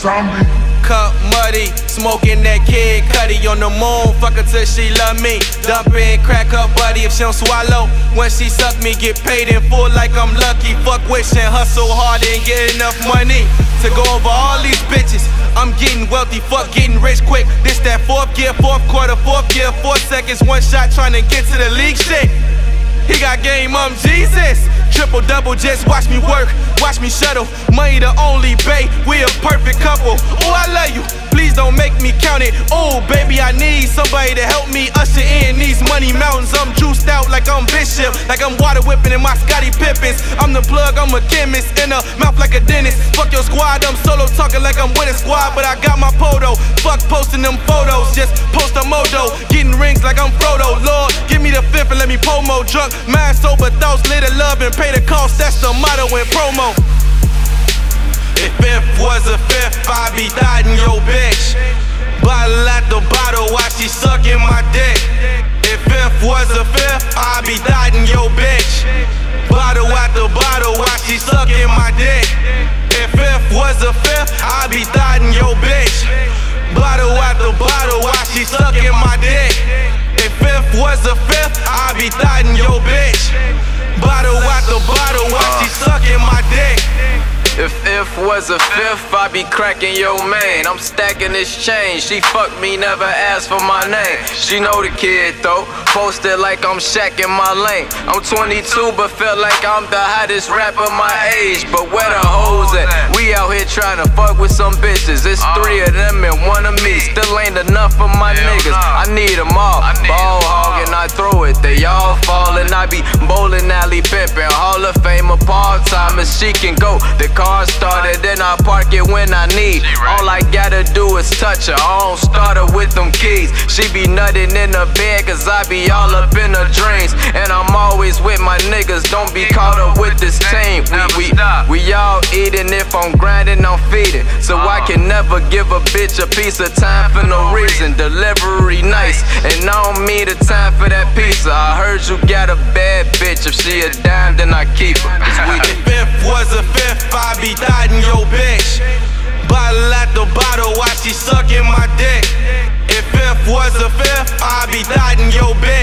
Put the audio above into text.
zombie. Cup muddy, smoking that Kid Cudi on the moon. Fuck her till she love me. Dumping crack up buddy if she don't swallow. When she suck me, get paid in full like I'm lucky. Fuck wishing, hustle hard and get enough money to go over all these bitches. I'm getting wealthy, fuck getting rich quick. This that fourth gear, fourth quarter, fourth gear, four seconds, one shot trying to get to the league shit. He got game, I'm Jesus. Triple double, just watch me work, watch me shuttle. Money the only bait, we a perfect couple. Oh, I love you. Please don't make me count it. Oh, baby, I need somebody to help me usher in these money mountains. I'm juiced out like I'm Bishop, like I'm water whipping in my Scotty Pippins. I'm the plug, I'm a chemist, in a mouth like a dentist. Fuck your squad, I'm solo talking like I'm with a squad, but I got my photo. Fuck posting them photos, just post a mojo. Getting rings like I'm Frodo. Lord, give me the fifth and let me pomo drunk. Mind sober, thoughts lit of love and pay the cost. That's the motto in promo. If fifth was a fifth, was a fifth, I'd be dotting your bitch. Bottle the bottle while she sucking my If if was a fifth, I'd be cracking your main. I'm stacking this chain. She fuck me, never asked for my name. She know the kid though. Posted like I'm shacking my lane. I'm 22, but feel like I'm the hottest rapper my age. But where the hoes at? We out here trying to fuck with some bitches. It's three of them and one of me. Still ain't enough for my niggas. I need them all. Ball hog and I throw it. They all falling. I be bowling alley pimping. Hall of Fame part time she can go. The car started, then I park it when I need. All I gotta do is touch her. I don't start her with them keys. She be nutting in the bed, cause I be all up in her dreams. And I'm always with my niggas, don't be caught up with this team. We, we, we all eating, if I'm grinding, I'm feeding. So I can never give a bitch a piece of time for no reason. Delivery nice, I the time for that pizza. I heard you got a bad bitch, if she a dime, then I keep her. If fifth was a fifth, I'd be dotting your bitch. Bottle at the bottle while she sucking my dick. If fifth was a fifth, I'd be dotting your bitch.